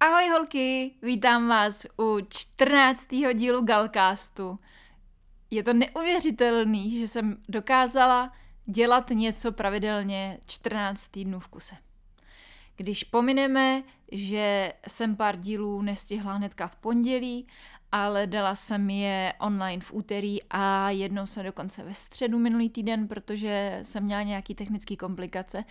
Ahoj holky, vítám vás u 14. dílu Galcastu. Je to neuvěřitelný, že jsem dokázala dělat něco pravidelně 14 týdnů v kuse. Když pomineme, že jsem pár dílů nestihla hnedka v pondělí ale dala jsem je online v úterý a jednou jsem dokonce ve středu minulý týden, protože jsem měla nějaký technické komplikace,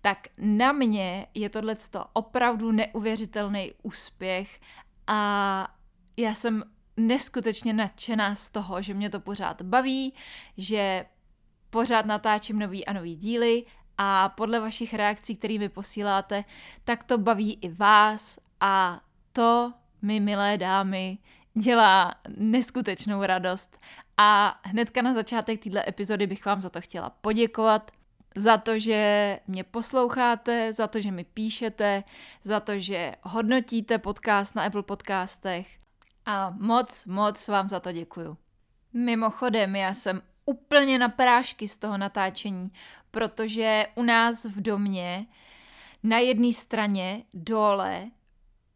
tak na mě je tohle opravdu neuvěřitelný úspěch a já jsem neskutečně nadšená z toho, že mě to pořád baví, že pořád natáčím nový a nový díly a podle vašich reakcí, které mi posíláte, tak to baví i vás a to my, milé dámy, dělá neskutečnou radost. A hnedka na začátek této epizody bych vám za to chtěla poděkovat. Za to, že mě posloucháte, za to, že mi píšete, za to, že hodnotíte podcast na Apple podcastech. A moc, moc vám za to děkuju. Mimochodem, já jsem úplně na prášky z toho natáčení, protože u nás v domě na jedné straně dole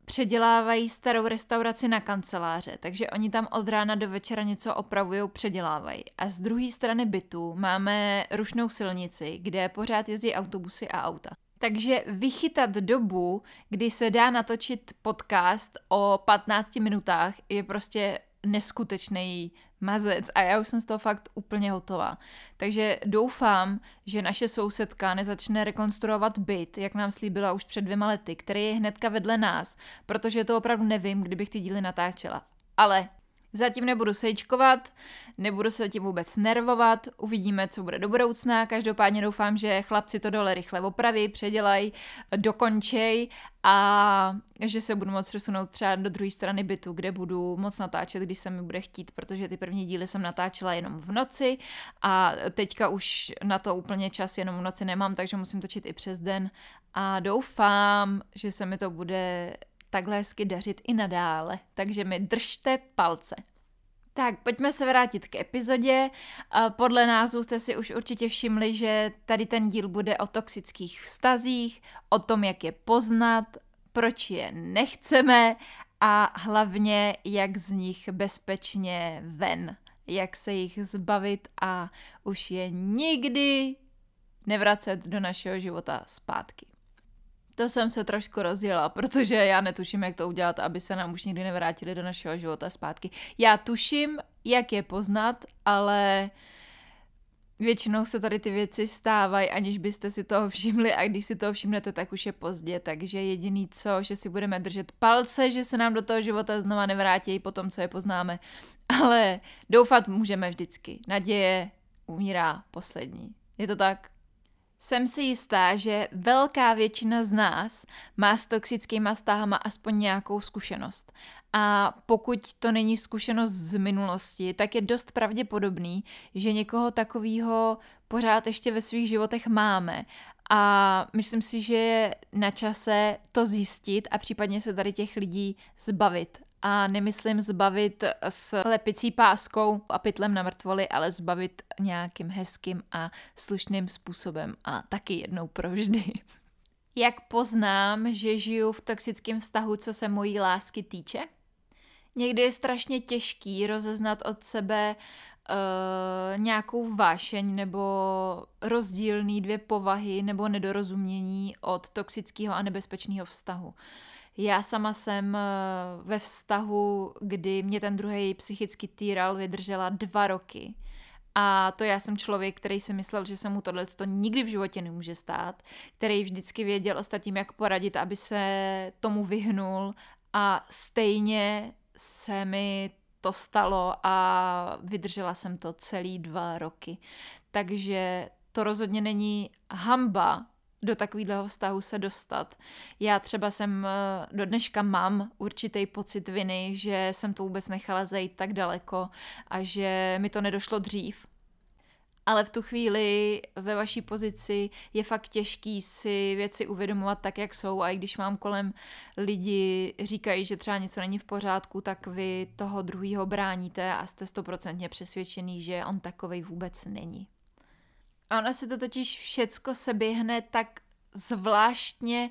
předělávají starou restauraci na kanceláře, takže oni tam od rána do večera něco opravují, předělávají. A z druhé strany bytu máme rušnou silnici, kde pořád jezdí autobusy a auta. Takže vychytat dobu, kdy se dá natočit podcast o 15 minutách, je prostě neskutečný mazec a já už jsem z toho fakt úplně hotová. Takže doufám, že naše sousedka nezačne rekonstruovat byt, jak nám slíbila už před dvěma lety, který je hnedka vedle nás, protože to opravdu nevím, kdybych ty díly natáčela. Ale Zatím nebudu sejčkovat, nebudu se tím vůbec nervovat, uvidíme, co bude do budoucna. Každopádně doufám, že chlapci to dole rychle opraví, předělají, dokončej a že se budu moct přesunout třeba do druhé strany bytu, kde budu moc natáčet, když se mi bude chtít, protože ty první díly jsem natáčela jenom v noci a teďka už na to úplně čas jenom v noci nemám, takže musím točit i přes den a doufám, že se mi to bude takhle hezky dařit i nadále. Takže mi držte palce. Tak, pojďme se vrátit k epizodě. Podle názvu jste si už určitě všimli, že tady ten díl bude o toxických vztazích, o tom, jak je poznat, proč je nechceme a hlavně, jak z nich bezpečně ven, jak se jich zbavit a už je nikdy nevracet do našeho života zpátky. To jsem se trošku rozjela, protože já netuším, jak to udělat, aby se nám už nikdy nevrátili do našeho života zpátky. Já tuším, jak je poznat, ale většinou se tady ty věci stávají, aniž byste si toho všimli a když si toho všimnete, tak už je pozdě. Takže jediný co, že si budeme držet palce, že se nám do toho života znova nevrátí po tom, co je poznáme. Ale doufat můžeme vždycky. Naděje umírá poslední. Je to tak? Jsem si jistá, že velká většina z nás má s toxickýma vztahama aspoň nějakou zkušenost. A pokud to není zkušenost z minulosti, tak je dost pravděpodobný, že někoho takového pořád ještě ve svých životech máme. A myslím si, že je na čase to zjistit a případně se tady těch lidí zbavit a nemyslím zbavit s lepicí páskou a pytlem na mrtvoli, ale zbavit nějakým hezkým a slušným způsobem a taky jednou provždy. Jak poznám, že žiju v toxickém vztahu, co se mojí lásky týče? Někdy je strašně těžký rozeznat od sebe uh, nějakou vášeň nebo rozdílný dvě povahy nebo nedorozumění od toxického a nebezpečného vztahu. Já sama jsem eh, ve vztahu, kdy mě ten druhý psychicky týral, vydržela dva roky. A to já jsem člověk, který si myslel, že se mu tohle to nikdy v životě nemůže stát, který vždycky věděl ostatním, jak poradit, aby se tomu vyhnul a stejně se mi to stalo a vydržela jsem to celý dva roky. Takže to rozhodně není hamba do takového vztahu se dostat. Já třeba jsem eh, do dneška mám určitý pocit viny, že jsem to vůbec nechala zajít tak daleko a že mi to nedošlo dřív. Ale v tu chvíli ve vaší pozici je fakt těžký si věci uvědomovat tak, jak jsou a i když mám kolem lidi říkají, že třeba něco není v pořádku, tak vy toho druhýho bráníte a jste stoprocentně přesvědčený, že on takovej vůbec není. A ona se to totiž všecko se běhne tak zvláštně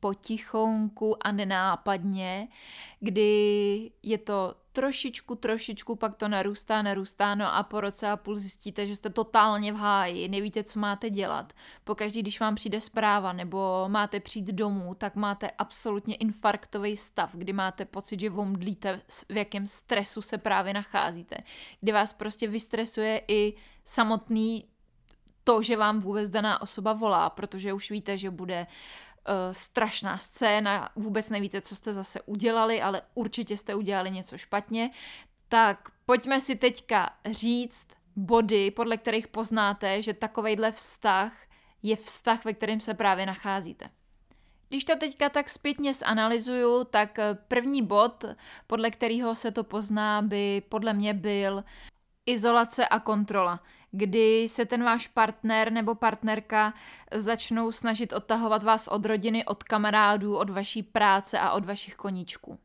potichonku a nenápadně, kdy je to trošičku, trošičku, pak to narůstá, narůstá, no a po roce a půl zjistíte, že jste totálně v háji, nevíte, co máte dělat. Pokaždý, když vám přijde zpráva nebo máte přijít domů, tak máte absolutně infarktový stav, kdy máte pocit, že omdlíte, v jakém stresu se právě nacházíte, kdy vás prostě vystresuje i samotný to, že vám vůbec daná osoba volá, protože už víte, že bude uh, strašná scéna, vůbec nevíte, co jste zase udělali, ale určitě jste udělali něco špatně, tak pojďme si teďka říct body, podle kterých poznáte, že takovejhle vztah je vztah, ve kterém se právě nacházíte. Když to teďka tak zpětně zanalizuju, tak první bod, podle kterého se to pozná, by podle mě byl izolace a kontrola, kdy se ten váš partner nebo partnerka začnou snažit odtahovat vás od rodiny, od kamarádů, od vaší práce a od vašich koníčků.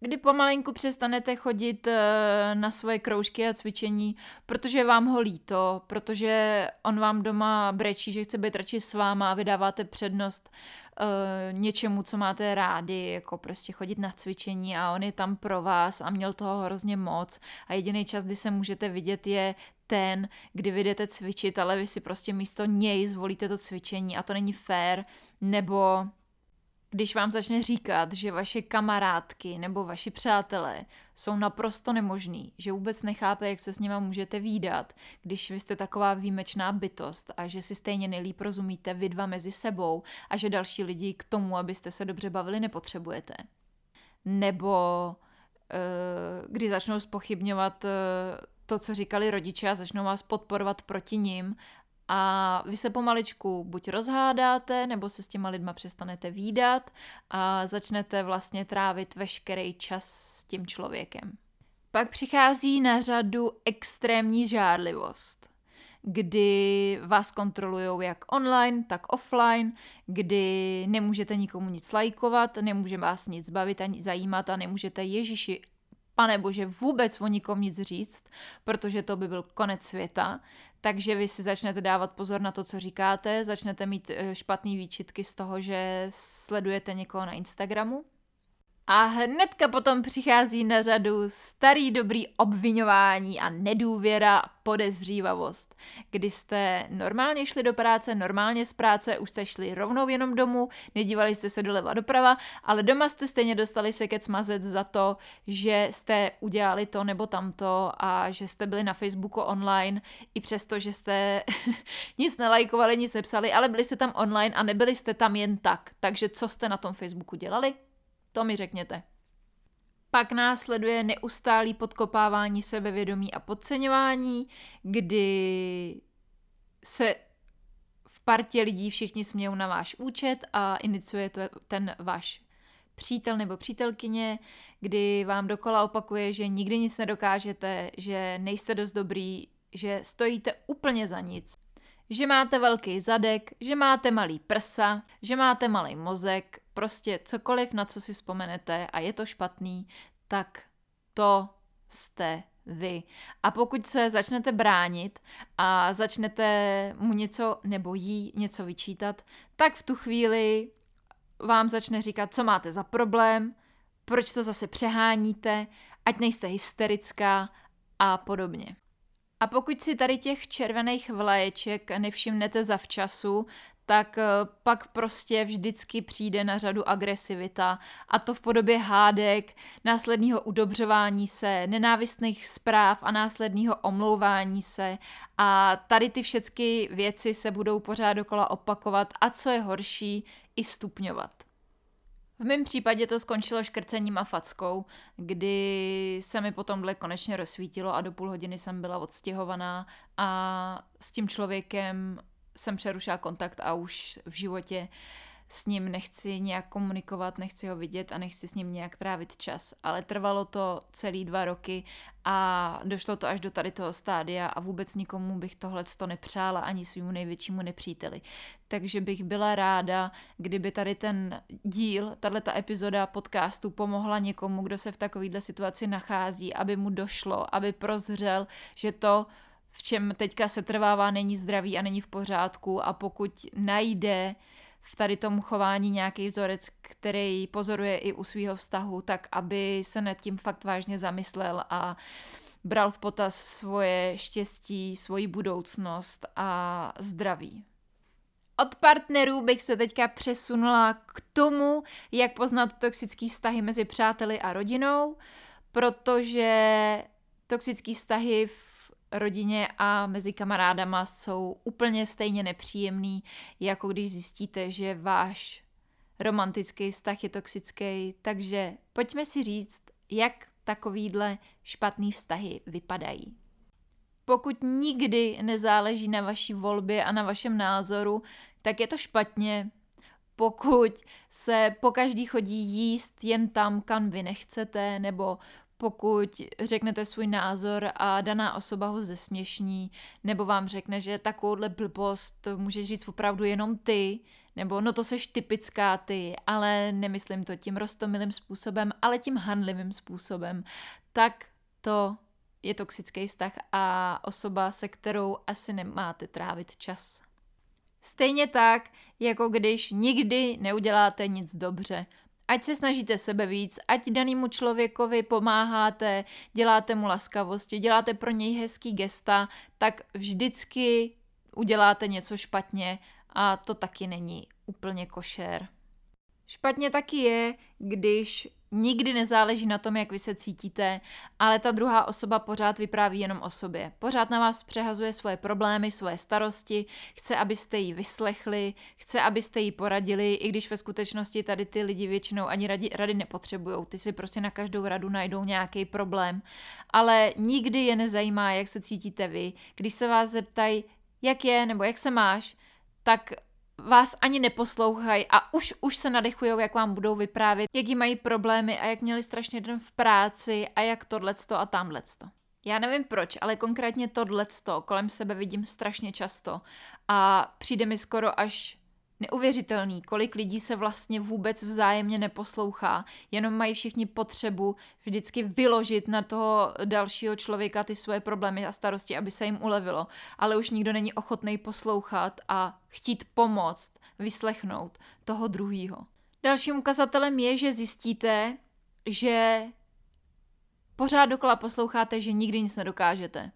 Kdy pomalinku přestanete chodit eh, na svoje kroužky a cvičení, protože vám ho líto, protože on vám doma brečí, že chce být radši s váma a vydáváte přednost uh, něčemu, co máte rádi, jako prostě chodit na cvičení a on je tam pro vás a měl toho hrozně moc a jediný čas, kdy se můžete vidět, je ten, kdy vy jdete cvičit, ale vy si prostě místo něj zvolíte to cvičení a to není fair, nebo když vám začne říkat, že vaše kamarádky nebo vaši přátelé jsou naprosto nemožný, že vůbec nechápe, jak se s nima můžete výdat, když vy jste taková výjimečná bytost a že si stejně nejlíp rozumíte vy dva mezi sebou a že další lidi k tomu, abyste se dobře bavili, nepotřebujete. Nebo eh, kdy začnou spochybňovat eh, to, co říkali rodiče a začnou vás podporovat proti ním a vy se pomaličku buď rozhádáte, nebo se s těma lidma přestanete výdat a začnete vlastně trávit veškerý čas s tím člověkem. Pak přichází na řadu extrémní žárlivost, kdy vás kontrolují jak online, tak offline, kdy nemůžete nikomu nic lajkovat, nemůže vás nic bavit ani zajímat a nemůžete Ježíši pane bože, vůbec o nikom nic říct, protože to by byl konec světa. Takže vy si začnete dávat pozor na to, co říkáte, začnete mít eh, špatné výčitky z toho, že sledujete někoho na Instagramu. A hnedka potom přichází na řadu starý dobrý obvinování a nedůvěra, podezřívavost. Kdy jste normálně šli do práce, normálně z práce, už jste šli rovnou jenom domů, nedívali jste se doleva doprava, ale doma jste stejně dostali se ke smazec za to, že jste udělali to nebo tamto a že jste byli na Facebooku online, i přesto, že jste nic nelajkovali, nic nepsali, ale byli jste tam online a nebyli jste tam jen tak. Takže co jste na tom Facebooku dělali? To mi řekněte. Pak následuje neustálý podkopávání sebevědomí a podceňování, kdy se v partě lidí všichni smějou na váš účet a iniciuje to ten váš přítel nebo přítelkyně, kdy vám dokola opakuje, že nikdy nic nedokážete, že nejste dost dobrý, že stojíte úplně za nic, že máte velký zadek, že máte malý prsa, že máte malý mozek, prostě cokoliv, na co si vzpomenete a je to špatný, tak to jste vy. A pokud se začnete bránit a začnete mu něco nebo jí něco vyčítat, tak v tu chvíli vám začne říkat, co máte za problém, proč to zase přeháníte, ať nejste hysterická a podobně. A pokud si tady těch červených vlaječek nevšimnete zavčasu, tak eh, pak prostě vždycky přijde na řadu agresivita a to v podobě hádek, následného udobřování se, nenávistných zpráv a následného omlouvání se a tady ty všechny věci se budou pořád dokola opakovat a co je horší, i stupňovat. V mém případě to skončilo škrcením a fackou, kdy se mi potom dle konečně rozsvítilo a do půl hodiny jsem byla odstěhovaná a s tím člověkem jsem přerušila kontakt a už v životě s ním nechci nějak komunikovat, nechci ho vidět a nechci s ním nějak trávit čas. Ale trvalo to celý dva roky a došlo to až do tady toho stádia a vůbec nikomu bych tohle to nepřála, ani svýmu největšímu nepříteli. Takže bych byla ráda, kdyby tady ten díl, tahle ta epizoda podcastu pomohla někomu, kdo se v takovéhle situaci nachází, aby mu došlo, aby prozřel, že to, v čem teďka se trvává, není zdravý a není v pořádku a pokud najde v tady tom chování nějaký vzorec, který pozoruje i u svého vztahu, tak aby se nad tím fakt vážně zamyslel a bral v potaz svoje štěstí, svoji budoucnost a zdraví. Od partnerů bych se teďka přesunula k tomu, jak poznat toxické vztahy mezi přáteli a rodinou, protože toxické vztahy v rodině a mezi kamarádama jsou úplně stejně nepříjemný, jako když zjistíte, že váš romantický vztah je toxický. Takže pojďme si říct, jak takovýhle špatný vztahy vypadají. Pokud nikdy nezáleží na vaší volbě a na vašem názoru, tak je to špatně. Pokud se po každý chodí jíst jen tam, kam vy nechcete, nebo pokud řeknete svůj názor a daná osoba ho zesměšní, nebo vám řekne, že takovouhle blbost můžeš říct opravdu jenom ty, nebo no to seš typická ty, ale nemyslím to tím rostomilým způsobem, ale tím handlivým způsobem, tak to je toxický vztah a osoba, se kterou asi nemáte trávit čas. Stejně tak, jako když nikdy neuděláte nic dobře ať se snažíte sebe víc, ať danému člověkovi pomáháte, děláte mu laskavosti, děláte pro něj hezký gesta, tak vždycky uděláte něco špatně a to taky není úplně košer. Špatně taky je, když Nikdy nezáleží na tom, jak vy se cítíte, ale ta druhá osoba pořád vypráví jenom o sobě. Pořád na vás přehazuje svoje problémy, svoje starosti, chce, abyste ji vyslechli, chce, abyste ji poradili, i když ve skutečnosti tady ty lidi většinou ani rady, rady nepotřebují. Ty si prostě na každou radu najdou nějaký problém. Ale nikdy je nezajímá, jak se cítíte vy. Když se vás zeptají, jak je nebo jak se máš, tak vás ani neposlouchají a už, už se nadechují, jak vám budou vyprávět, jaký mají problémy a jak měli strašně den v práci a jak tohleto a tamhleto. Já nevím proč, ale konkrétně tohleto kolem sebe vidím strašně často a přijde mi skoro až neuvěřitelný, kolik lidí se vlastně vůbec vzájemně neposlouchá, jenom mají všichni potřebu vždycky vyložit na toho dalšího člověka ty svoje problémy a starosti, aby se jim ulevilo, ale už nikdo není ochotný poslouchat a chtít pomoct, vyslechnout toho druhýho. Dalším ukazatelem je, že zjistíte, že pořád dokola posloucháte, že nikdy nic nedokážete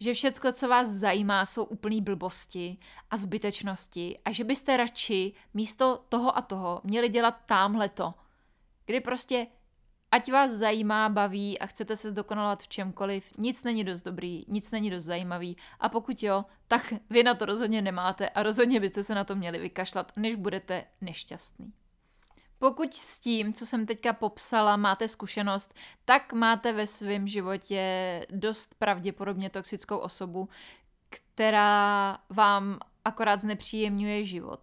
že všecko, co vás zajímá, jsou úplný blbosti a zbytečnosti a že byste radši místo toho a toho měli dělat tamhle to, kdy prostě ať vás zajímá, baví a chcete se zdokonalovat v čemkoliv, nic není dost dobrý, nic není dost zajímavý a pokud jo, tak vy na to rozhodně nemáte a rozhodně byste se na to měli vykašlat, než budete nešťastný. Pokud s tím, co jsem teďka popsala, máte zkušenost, tak máte ve svém životě dost pravděpodobně toxickou osobu, která vám akorát znepříjemňuje život.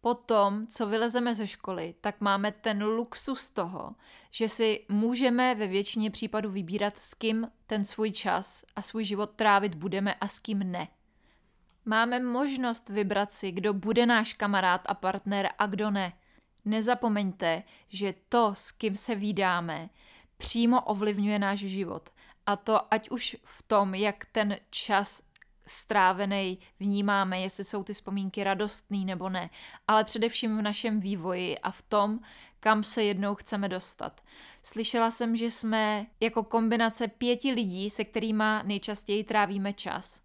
Potom, co vylezeme ze školy, tak máme ten luxus toho, že si můžeme ve většině případů vybírat, s kým ten svůj čas a svůj život trávit budeme a s kým ne. Máme možnost vybrat si, kdo bude náš kamarád a partner a kdo ne – Nezapomeňte, že to, s kým se výdáme, přímo ovlivňuje náš život. A to ať už v tom, jak ten čas strávený vnímáme, jestli jsou ty vzpomínky radostný nebo ne, ale především v našem vývoji a v tom, kam se jednou chceme dostat. Slyšela jsem, že jsme jako kombinace pěti lidí, se kterými nejčastěji trávíme čas.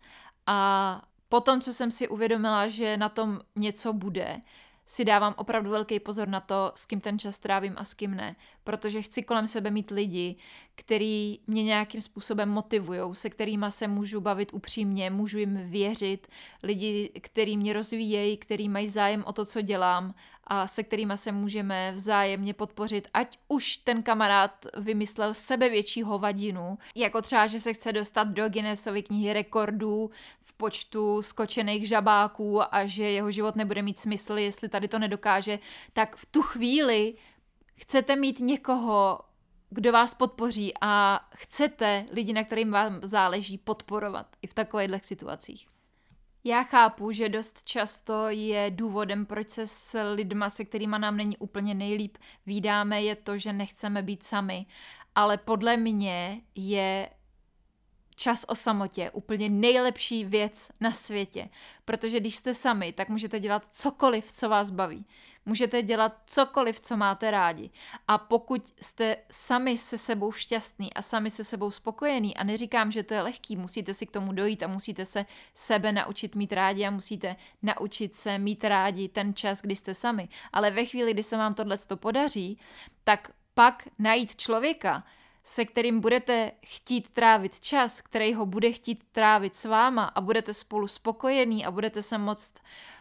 A potom, co jsem si uvědomila, že na tom něco bude, si dávám opravdu velký pozor na to, s kým ten čas trávím a s kým ne, protože chci kolem sebe mít lidi, který mě nějakým způsobem motivují, se kterými se můžu bavit upřímně, můžu jim věřit, lidi, který mě rozvíjejí, který mají zájem o to, co dělám a se kterými se můžeme vzájemně podpořit, ať už ten kamarád vymyslel sebe větší hovadinu, jako třeba, že se chce dostat do Guinnessovy knihy rekordů v počtu skočených žabáků a že jeho život nebude mít smysl, jestli tady to nedokáže, tak v tu chvíli chcete mít někoho, kdo vás podpoří a chcete lidi, na kterým vám záleží, podporovat i v takovýchhle situacích. Já chápu, že dost často je důvodem, proč se s lidma, se kterými nám není úplně nejlíp, výdáme, je to, že nechceme být sami. Ale podle mě je čas o samotě úplně nejlepší věc na světě. Protože když jste sami, tak můžete dělat cokoliv, co vás baví. Můžete dělat cokoliv, co máte rádi. A pokud jste sami se sebou šťastný a sami se sebou spokojený, a neříkám, že to je lehký, musíte si k tomu dojít a musíte se sebe naučit mít rádi a musíte naučit se mít rádi ten čas, kdy jste sami. Ale ve chvíli, kdy se vám tohle podaří, tak pak najít člověka, se kterým budete chtít trávit čas, který ho bude chtít trávit s váma a budete spolu spokojení a budete se moct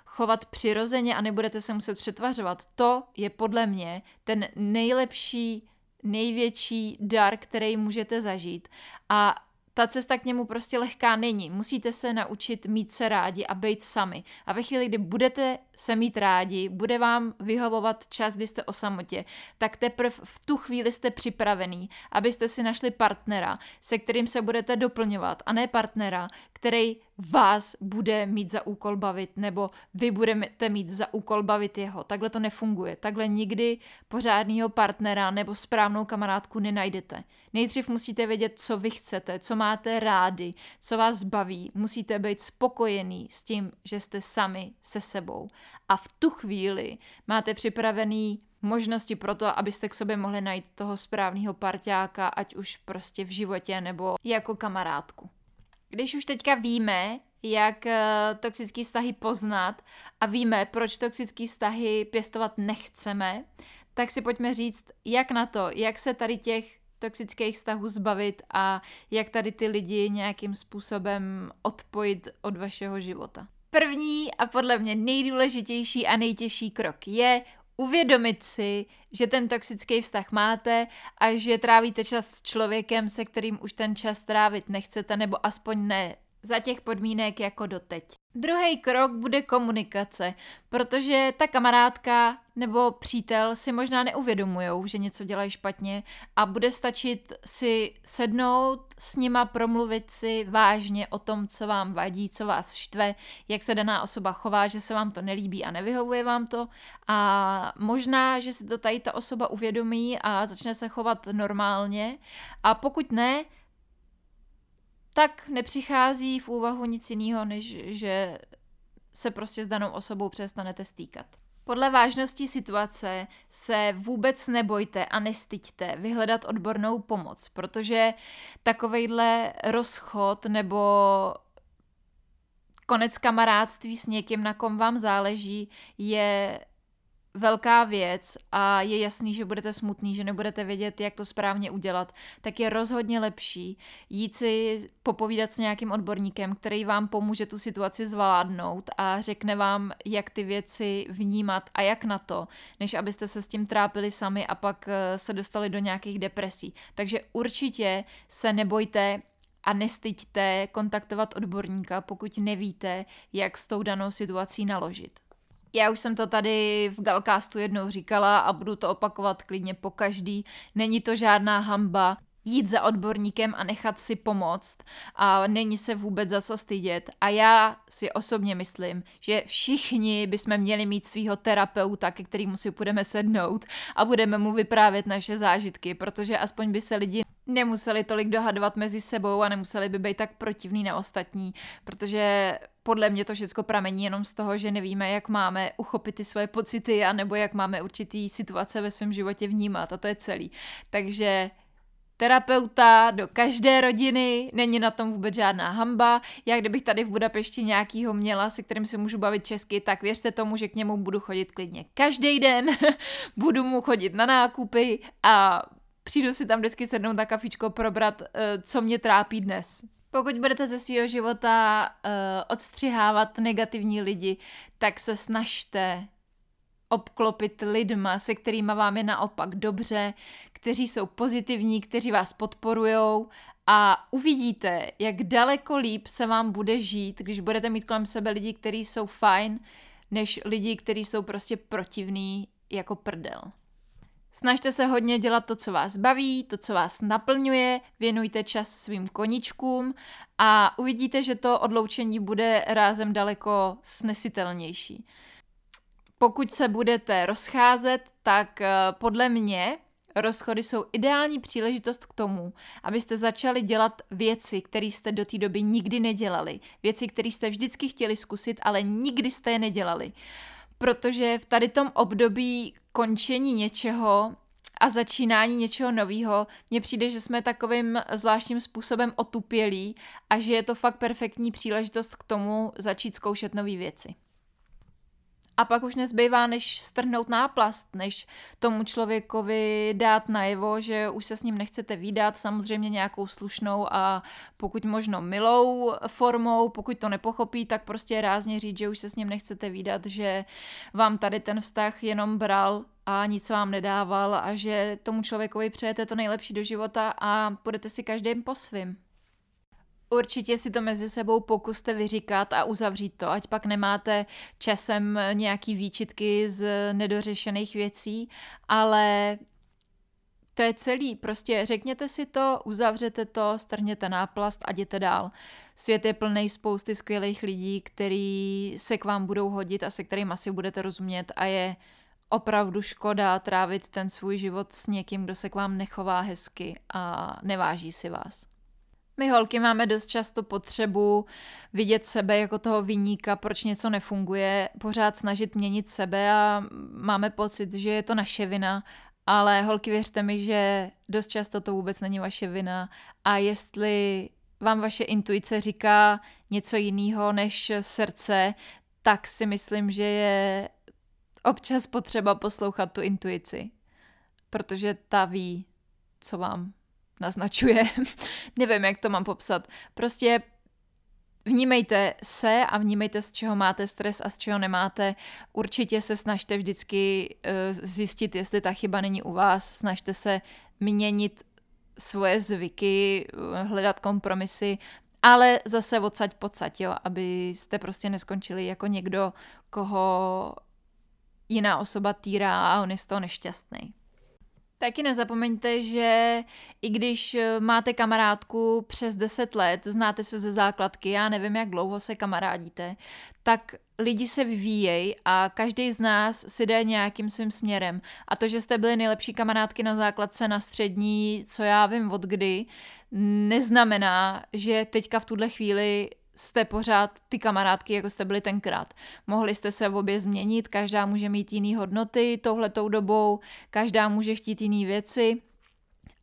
chovat přirozeně a nebudete se muset přetvařovat, to je podle mě ten nejlepší, největší dar, který můžete zažít. A ta cesta k němu prostě lehká není. Musíte se naučit mít se rádi a být sami. A ve chvíli, kdy budete se mít rádi, bude vám vyhovovat čas, kdy jste o samotě, tak teprve v tu chvíli jste připravený, abyste si našli partnera, se kterým se budete doplňovat, a ne partnera, který vás bude mít za úkol bavit, nebo vy budete mít za úkol bavit jeho. Takhle to nefunguje. Takhle nikdy pořádného partnera nebo správnou kamarádku nenajdete. Nejdřív musíte vědět, co vy chcete, co máte rádi, co vás baví. Musíte být spokojený s tím, že jste sami se sebou. A v tu chvíli máte připravený možnosti pro to, abyste k sobě mohli najít toho správného parťáka, ať už prostě v životě nebo jako kamarádku. Když už teďka víme, jak uh, toxické vztahy poznat a víme, proč toxické vztahy pěstovat nechceme, tak si pojďme říct, jak na to, jak se tady těch toxických vztahů zbavit a jak tady ty lidi nějakým způsobem odpojit od vašeho života. První a podle mě nejdůležitější a nejtěžší krok je uvědomit si, že ten toxický vztah máte a že trávíte čas s člověkem, se kterým už ten čas trávit nechcete, nebo aspoň ne za těch podmínek jako doteď. Druhý krok bude komunikace, protože ta kamarádka nebo přítel si možná neuvědomujou, že něco dělají špatně a bude stačit si sednout s nima, promluvit si vážně o tom, co vám vadí, co vás štve, jak se daná osoba chová, že se vám to nelíbí a nevyhovuje vám to. A možná, že si to tady ta osoba uvědomí a začne se chovat normálně. A pokud ne, tak nepřichází v úvahu nic jiného, než že se prostě s danou osobou přestanete stýkat. Podle vážnosti situace se vůbec nebojte a nestyďte vyhledat odbornou pomoc, protože takovejhle rozchod nebo konec kamarádství s někým, na kom vám záleží, je velká věc a je jasný, že budete smutný, že nebudete vědět, jak to správně udělat, tak je rozhodně lepší jít si popovídat s nějakým odborníkem, který vám pomůže tu situaci zvládnout a řekne vám, jak ty věci vnímat a jak na to, než abyste se s tím trápili sami a pak eh, se dostali do nějakých depresí. Takže určitě se nebojte a nestyďte kontaktovat odborníka, pokud nevíte, jak s tou danou situací naložit. Já už jsem to tady v Galcastu jednou říkala a budu to opakovat klidně po každý. Není to žádná hamba jít za odborníkem a nechat si pomoct a není se vůbec za co stydět. A já si osobně myslím, že všichni bychom měli mít svého terapeuta, ke kterému si budeme sednout a budeme mu vyprávět naše zážitky, protože aspoň by se lidi nemuseli tolik dohadovat mezi sebou a nemuseli by být tak protivní na ostatní, protože podle mě to všechno pramení jenom z toho, že nevíme, jak máme uchopit ty svoje pocity a nebo jak máme určitý situace ve svém životě vnímat a to je celý. Takže terapeuta do každé rodiny, není na tom vůbec žádná hamba. Já kdybych tady v Budapešti nějakýho měla, se kterým se můžu bavit česky, tak věřte tomu, že k němu budu chodit klidně každý den, budu mu chodit na nákupy a přijdu si tam vždycky sednout na kafičko probrat, eh, co mě trápí dnes. Pokud budete ze svého života uh, odstřihávat negativní lidi, tak se snažte obklopit lidma, se kterými vám je naopak dobře, kteří jsou pozitivní, kteří vás podporují a uvidíte, jak daleko líp se vám bude žít, když budete mít kolem sebe lidi, kteří jsou fajn, než lidi, kteří jsou prostě protivní jako prdel. Snažte se hodně dělat to, co vás baví, to, co vás naplňuje, věnujte čas svým koničkům a uvidíte, že to odloučení bude rázem daleko snesitelnější. Pokud se budete rozcházet, tak eh, podle mě rozchody jsou ideální příležitost k tomu, abyste začali dělat věci, které jste do té doby nikdy nedělali. Věci, které jste vždycky chtěli zkusit, ale nikdy jste je nedělali. Protože v tady tom období končení něčeho a začínání něčeho nového, mně přijde, že jsme takovým zvláštním způsobem otupělí a že je to fakt perfektní příležitost k tomu začít zkoušet nové věci. A pak už nezbývá, než strhnout náplast, než tomu člověkovi dát najevo, že už se s ním nechcete výdat, samozřejmě nějakou slušnou a pokud možno milou formou, pokud to nepochopí, tak prostě rázně říct, že už se s ním nechcete výdat, že vám tady ten vztah jenom bral a nic vám nedával a že tomu člověkovi přejete to nejlepší do života a budete si každým po svým. Určitě si to mezi sebou pokuste vyříkat a uzavřít to, ať pak nemáte časem nějaký výčitky z nedořešených věcí, ale to je celý. Prostě řekněte si to, uzavřete to, strhněte náplast a jděte dál. Svět je plný spousty skvělých lidí, který se k vám budou hodit a se kterým asi budete rozumět a je opravdu škoda trávit ten svůj život s někým, kdo se k vám nechová hezky a neváží si vás. My holky máme dost často potřebu vidět sebe jako toho vyníka, proč něco nefunguje, pořád snažit měnit sebe a máme pocit, že je to naše vina, ale holky věřte mi, že dost často to vůbec není vaše vina. A jestli vám vaše intuice říká něco jiného než srdce, tak si myslím, že je občas potřeba poslouchat tu intuici, protože ta ví, co vám naznačuje. Nevím, jak to mám popsat. Prostě vnímejte se a vnímejte, z čeho máte stres a z čeho nemáte. Určitě se snažte vždycky uh, zjistit, jestli ta chyba není u vás. Snažte se měnit svoje zvyky, eh, hledat kompromisy, ale zase odsaď pocať, jo, abyste prostě neskončili jako někdo, koho jiná osoba týrá a on je z toho nešťastný. Taky nezapomeňte, že i když eh, máte kamarádku přes 10 let, znáte se ze základky, já nevím, jak dlouho se kamarádíte, tak lidi se vyvíjejí a každý z nás si jde nějakým svým směrem. A to, že jste byli nejlepší kamarádky na základce, na střední, co já vím od kdy, neznamená, že teďka v tuhle chvíli jste pořád ty kamarádky, jako jste byli tenkrát. Mohli jste se obě změnit, každá může mít jiný hodnoty touhletou dobou, každá může chtít jiný věci.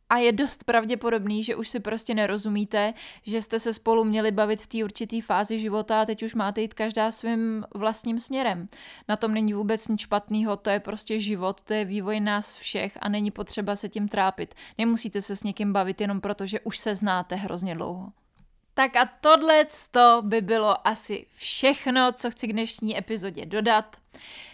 A je dost pravděpodobný, že už si prostě nerozumíte, že jste se spolu měli bavit v té určité fázi života a teď už máte jít každá svým vlastním směrem. Na tom není vůbec nic špatného, to je prostě život, to je vývoj nás všech a není potřeba se tím trápit. Nemusíte se s někým bavit jenom proto, že už se znáte hrozně dlouho. Tak a tohle by bylo asi všechno, co chci k dnešní epizodě dodat.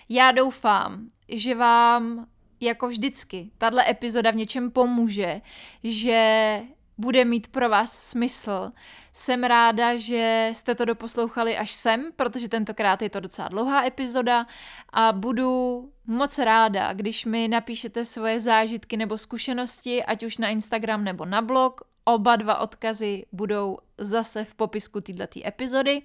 Já doufám, že vám jako vždycky tahle epizoda v něčem pomůže, že bude mít pro vás smysl. Jsem ráda, že jste to doposlouchali až sem, protože tentokrát je to docela dlouhá epizoda a budu moc ráda, když mi napíšete svoje zážitky nebo zkušenosti, ať už na Instagram nebo na blog Oba dva odkazy budou zase v popisku této epizody.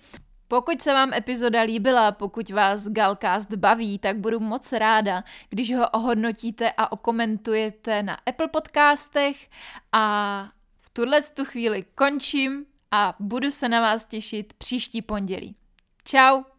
Pokud se vám epizoda líbila, pokud vás Galcast baví, tak budu moc ráda, když ho ohodnotíte a okomentujete na Apple podcastech a v tuhle tu chvíli končím a budu se na vás těšit příští pondělí. Ciao!